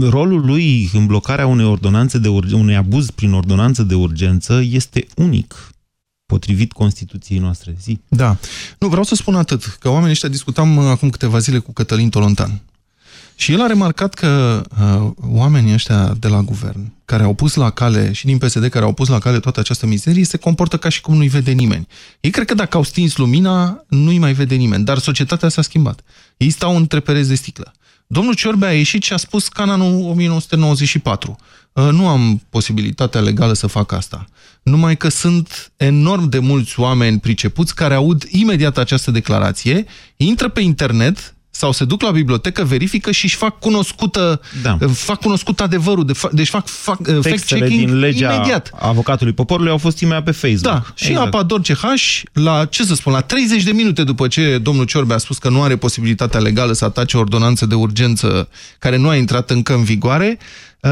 rolul lui în blocarea unei ordonanțe de urgență, unui abuz prin ordonanță de urgență este unic potrivit Constituției noastre. Zi. Da. Nu, vreau să spun atât, că oamenii ăștia discutam uh, acum câteva zile cu Cătălin Tolontan. Și el a remarcat că uh, oamenii ăștia de la guvern, care au pus la cale, și din PSD, care au pus la cale toată această mizerie, se comportă ca și cum nu-i vede nimeni. Ei cred că dacă au stins lumina, nu-i mai vede nimeni. Dar societatea s-a schimbat. Ei stau între pereți de sticlă. Domnul Ciorbea a ieșit și a spus că în anul 1994 uh, nu am posibilitatea legală să fac asta. Numai că sunt enorm de mulți oameni pricepuți care aud imediat această declarație, intră pe internet, sau se duc la bibliotecă, verifică și își fac cunoscută, da. fac cunoscut adevărul, de fa deci fac, fac uh, fact-checking din legea imediat. avocatului poporului au fost imediat pe Facebook. Da, și exact. Apador CH, la, ce să spun, la 30 de minute după ce domnul Ciorbe a spus că nu are posibilitatea legală să atace ordonanță de urgență care nu a intrat încă în vigoare, uh,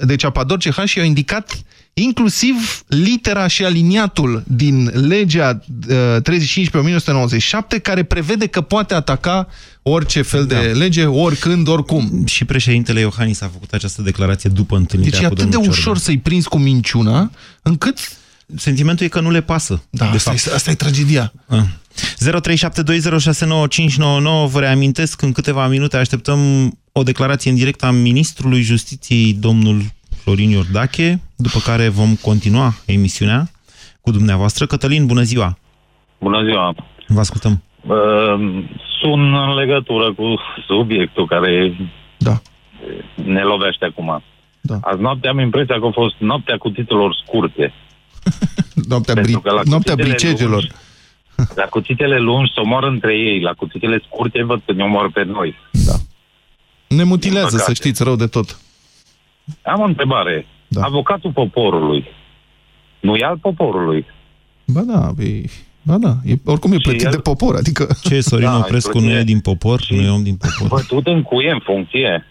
deci Apador CH i-a indicat inclusiv litera și aliniatul din legea uh, 35 pe 1997 care prevede că poate ataca orice fel da. de lege, oricând, oricum. Și președintele Iohannis a făcut această declarație după întâlnirea deci cu Deci e atât de ușor să-i prinzi cu minciuna, încât... Sentimentul e că nu le pasă. Da, de asta, fapt. E, asta e tragedia. Ah. 0372069599 Vă reamintesc, în câteva minute așteptăm o declarație în direct a Ministrului Justiției, domnul Florin Iordache, după care vom continua emisiunea cu dumneavoastră. Cătălin, bună ziua! Bună ziua! Vă ascultăm! Uh, sunt în legătură cu subiectul care da. ne lovește acum. Da. Azi noapte am impresia că a fost noaptea cu titlurilor scurte. noaptea bri noaptea bricegelor. la cuțitele lungi se omoară între ei, la cuțitele scurte văd că ne omoară pe noi. Da. Ne mutilează, să știți, rău de tot. Am o întrebare. Da. Avocatul poporului nu e al poporului. Ba da, e... Ba da, e, oricum e plătit el... de popor, adică... Ce, Sorin da, Oprescu nu e din popor? Și... Nu e om din popor? Bătut în cuie în funcție.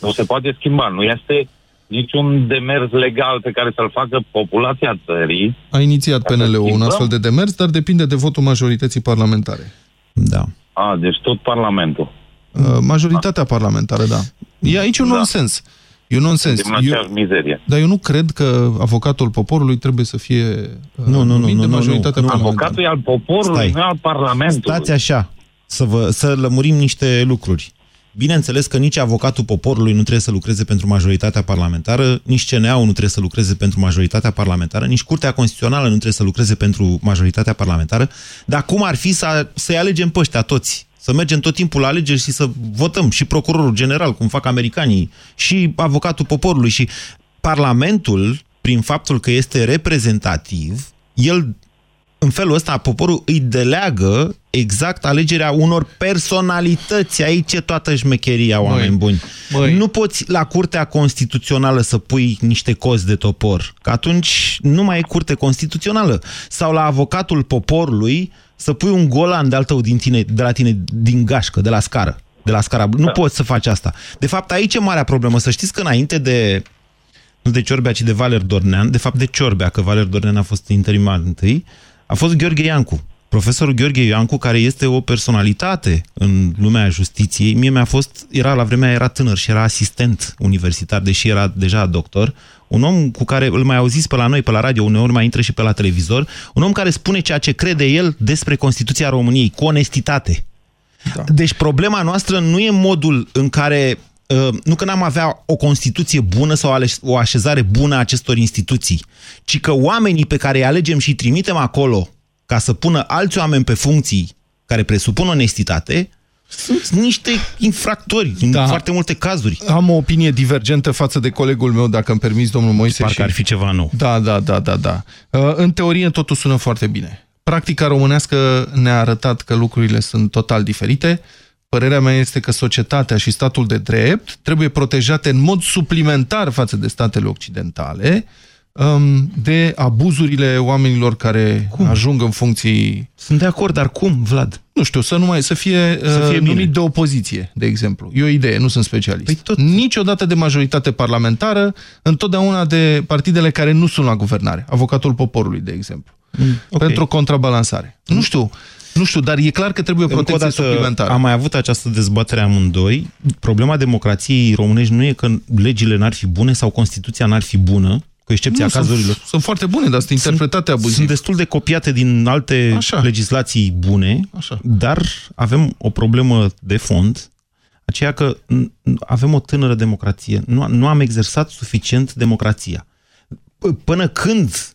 Nu se poate schimba. Nu este niciun demers legal pe care să-l facă populația țării. A inițiat PNL-ul un astfel de demers, dar depinde de votul majorității parlamentare. Da. A, deci tot Parlamentul. Uh, majoritatea da. parlamentară, da. E aici un da. nonsens. E un nonsens. Eu, mizerie. Dar eu nu cred că avocatul poporului trebuie să fie uh, nu, nu, nu, nu, majoritatea nu, nu. Avocatul e al poporului, Stai. nu al Parlamentului. Stați așa, să, vă, să lămurim niște lucruri. Bineînțeles că nici avocatul poporului nu trebuie să lucreze pentru majoritatea parlamentară, nici CNA-ul nu trebuie să lucreze pentru majoritatea parlamentară, nici Curtea Constituțională nu trebuie să lucreze pentru majoritatea parlamentară, dar cum ar fi să, să-i alegem pe ăștia toți? Să mergem tot timpul la alegeri și să votăm și procurorul general, cum fac americanii, și avocatul poporului și Parlamentul, prin faptul că este reprezentativ, el în felul ăsta poporul îi deleagă exact alegerea unor personalități. Aici e toată șmecheria, oameni buni. Băi. Nu poți la Curtea Constituțională să pui niște cozi de topor, că atunci nu mai e Curte Constituțională. Sau la avocatul poporului să pui un golan de altă din tine, de la tine din gașcă, de la scară. De la scara. Nu da. poți să faci asta. De fapt, aici e marea problemă. Să știți că înainte de nu de Ciorbea, ci de Valer Dornean, de fapt de Ciorbea, că Valer Dornean a fost interimar întâi, a fost Gheorghe Iancu. Profesorul Gheorghe Iancu, care este o personalitate în lumea justiției, mie mi-a fost, era la vremea, era tânăr și era asistent universitar, deși era deja doctor, un om cu care îl mai auziți pe la noi, pe la radio, uneori mai intră și pe la televizor, un om care spune ceea ce crede el despre Constituția României, cu onestitate. Da. Deci problema noastră nu e modul în care uh, nu că n-am avea o Constituție bună sau o așezare bună a acestor instituții, ci că oamenii pe care îi alegem și îi trimitem acolo ca să pună alți oameni pe funcții care presupun onestitate, sunt niște infractori da. în foarte multe cazuri. Am o opinie divergentă față de colegul meu, dacă îmi permis, domnul Moise. Parcă și... ar fi ceva nou. Da, da, da, da, da. Uh, în teorie totul sună foarte bine. Practica românească ne-a arătat că lucrurile sunt total diferite. Părerea mea este că societatea și statul de drept trebuie protejate în mod suplimentar față de statele occidentale, um, de abuzurile oamenilor care cum? ajung în funcții... Sunt de acord, dar cum, Vlad? Nu știu, să, nu mai, să fie, să fie uh, numit de opoziție, de exemplu. E o idee, nu sunt specialist. Păi tot... Niciodată de majoritate parlamentară, întotdeauna de partidele care nu sunt la guvernare. Avocatul poporului, de exemplu. Mm, okay. Pentru contrabalansare. Mm. Nu știu, nu știu, dar e clar că trebuie o protecție dată, suplimentară. Am mai avut această dezbatere amândoi. Problema democrației românești nu e că legile n-ar fi bune sau Constituția n-ar fi bună, cu excepția nu, cazurilor. Sunt, sunt foarte bune, dar sunt interpretate abuziv. Sunt destul de copiate din alte Așa. legislații bune, Așa. dar avem o problemă de fond, aceea că avem o tânără democrație. Nu, nu am exersat suficient democrația. Până când,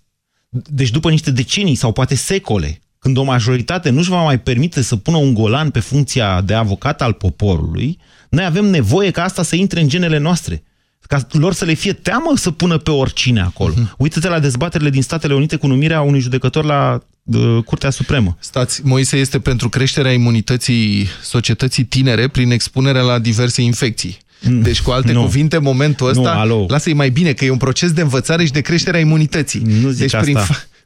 deci după niște decenii sau poate secole, când o majoritate nu-și va mai permite să pună un golan pe funcția de avocat al poporului, noi avem nevoie ca asta să intre în genele noastre ca lor să le fie teamă să pună pe oricine acolo. Uh-huh. Uită-te la dezbaterile din Statele Unite cu numirea unui judecător la uh, Curtea Supremă. Stați, Moise este pentru creșterea imunității societății tinere prin expunerea la diverse infecții. Mm. Deci, cu alte no. cuvinte, momentul ăsta, lasă-i mai bine, că e un proces de învățare și de creștere a imunității. Nu zic deci, asta. prin,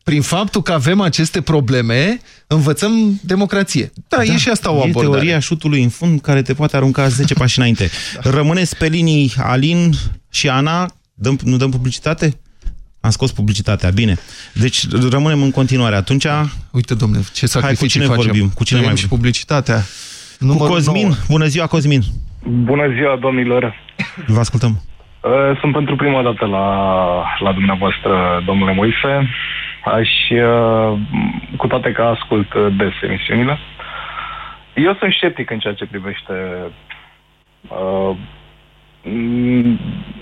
prin faptul că avem aceste probleme, învățăm democrație. Da, da e și asta o abordare. E teoria șutului în fund care te poate arunca 10 pași înainte. Da. Rămâneți pe linii Alin și Ana, dăm, nu dăm publicitate? Am scos publicitatea, bine. Deci rămânem în continuare. Atunci... Uite, domnule, ce sacrificii Hai, cu cine facem? vorbim? Cu cine mai și publicitatea. Cu Cosmin. 9. Bună ziua, Cosmin. Bună ziua, domnilor. Vă ascultăm. Uh, sunt pentru prima dată la, la dumneavoastră, domnule Moise. Aș, uh, cu toate că ascult uh, des emisiunile, eu sunt sceptic în ceea ce privește uh,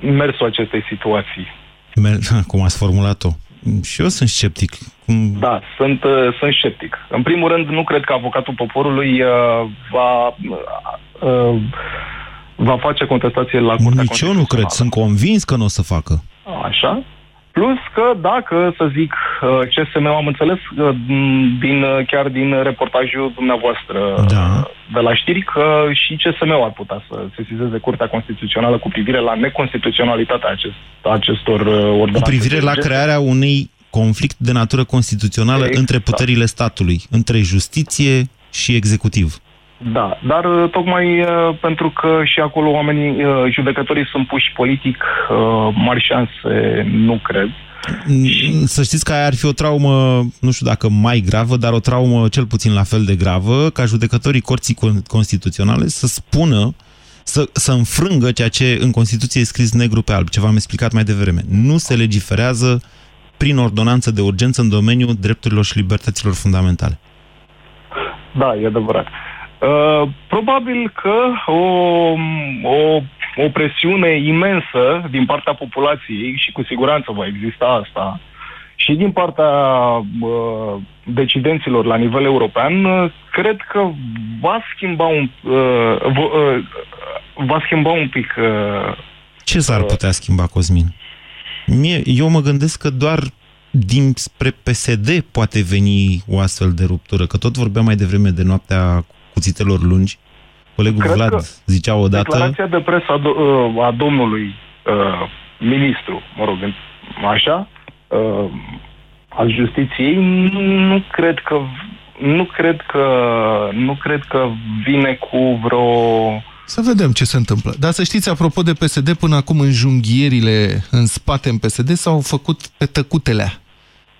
mersul acestei situații. Cum ați formulat-o? Și eu sunt sceptic. Cum... Da, sunt, uh, sunt sceptic. În primul rând, nu cred că avocatul poporului uh, va... Uh, va face contestație la Curtea Nici eu nu cred, sunt convins că nu o să facă. Așa. Plus că dacă, să zic, uh, CSM, am înțeles uh, din, uh, chiar din reportajul dumneavoastră da. de la știri că și CSM ar putea să sesizeze Curtea Constituțională cu privire la neconstituționalitatea acest, acestor ordonanțe. Cu privire la crearea unei conflict de natură constituțională exact. între puterile statului, între justiție și executiv. Da, dar uh, tocmai uh, pentru că și acolo oamenii, uh, judecătorii sunt puși politic, mari șanse nu cred. Mm, să știți că aia ar fi o traumă, nu știu dacă mai gravă, dar o traumă cel puțin la fel de gravă, ca judecătorii Corții Constituționale să spună, să, să înfrângă ceea ce în Constituție e scris negru pe alb, ce v-am explicat mai devreme. Nu se legiferează prin ordonanță de urgență în domeniul drepturilor și libertăților fundamentale. Da, e adevărat. Uh, probabil că o, o, o presiune imensă din partea populației și cu siguranță va exista asta și din partea uh, decidenților la nivel european, uh, cred că va schimba un, uh, uh, va schimba un pic... Uh, Ce s-ar putea schimba, Cosmin? Mie, eu mă gândesc că doar din spre PSD poate veni o astfel de ruptură, că tot vorbeam mai devreme de noaptea cuțitelor lungi. Colegul Cred Vlad zicea odată... Declarația de presă a, do uh, a domnului uh, ministru, mă rog, așa, uh, al justiției, nu, nu cred că nu cred că nu cred că vine cu vreo să vedem ce se întâmplă. Dar să știți, apropo de PSD, până acum în junghierile în spate în PSD s-au făcut pe tăcutelea.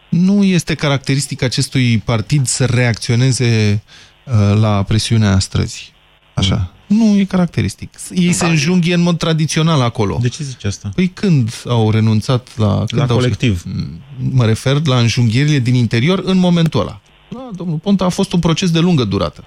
Nu este caracteristic acestui partid să reacționeze Uh, la presiunea străzii. Așa. Mm. Nu e caracteristic. Ei da. se înjunghie în mod tradițional acolo. De ce zici asta? Păi când au renunțat la... Când la au, colectiv. Mă refer la înjunghierile din interior în momentul ăla. Da, domnul Ponta a fost un proces de lungă durată.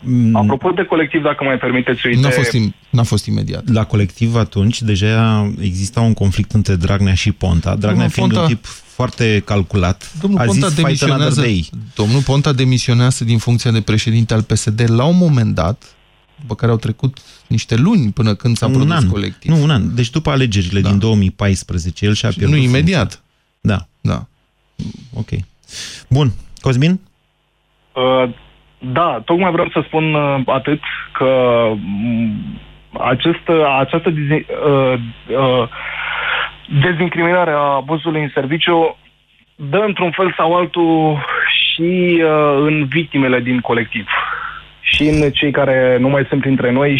Mm. Apropo de colectiv, dacă mai permiteți o idee... N-a fost, im fost imediat. La colectiv atunci deja exista un conflict între Dragnea și Ponta. Dragnea fiind Ponta... un tip foarte calculat. Domnul a Ponta, zis fight another demisionează, day. domnul Ponta demisionează din funcția de președinte al PSD la un moment dat, după care au trecut niște luni până când s-a Un produs an. colectiv. Nu, un an. Deci după alegerile din 2014, el și-a Și pierdut nu funcția. imediat. Da. Da. Ok. Bun. Cosmin? Uh, da, tocmai vreau să spun uh, atât că m, acest, această dizi, uh, uh, dezincriminare a abuzului în serviciu dă într-un fel sau altul și uh, în victimele din colectiv. Și în cei care nu mai sunt printre noi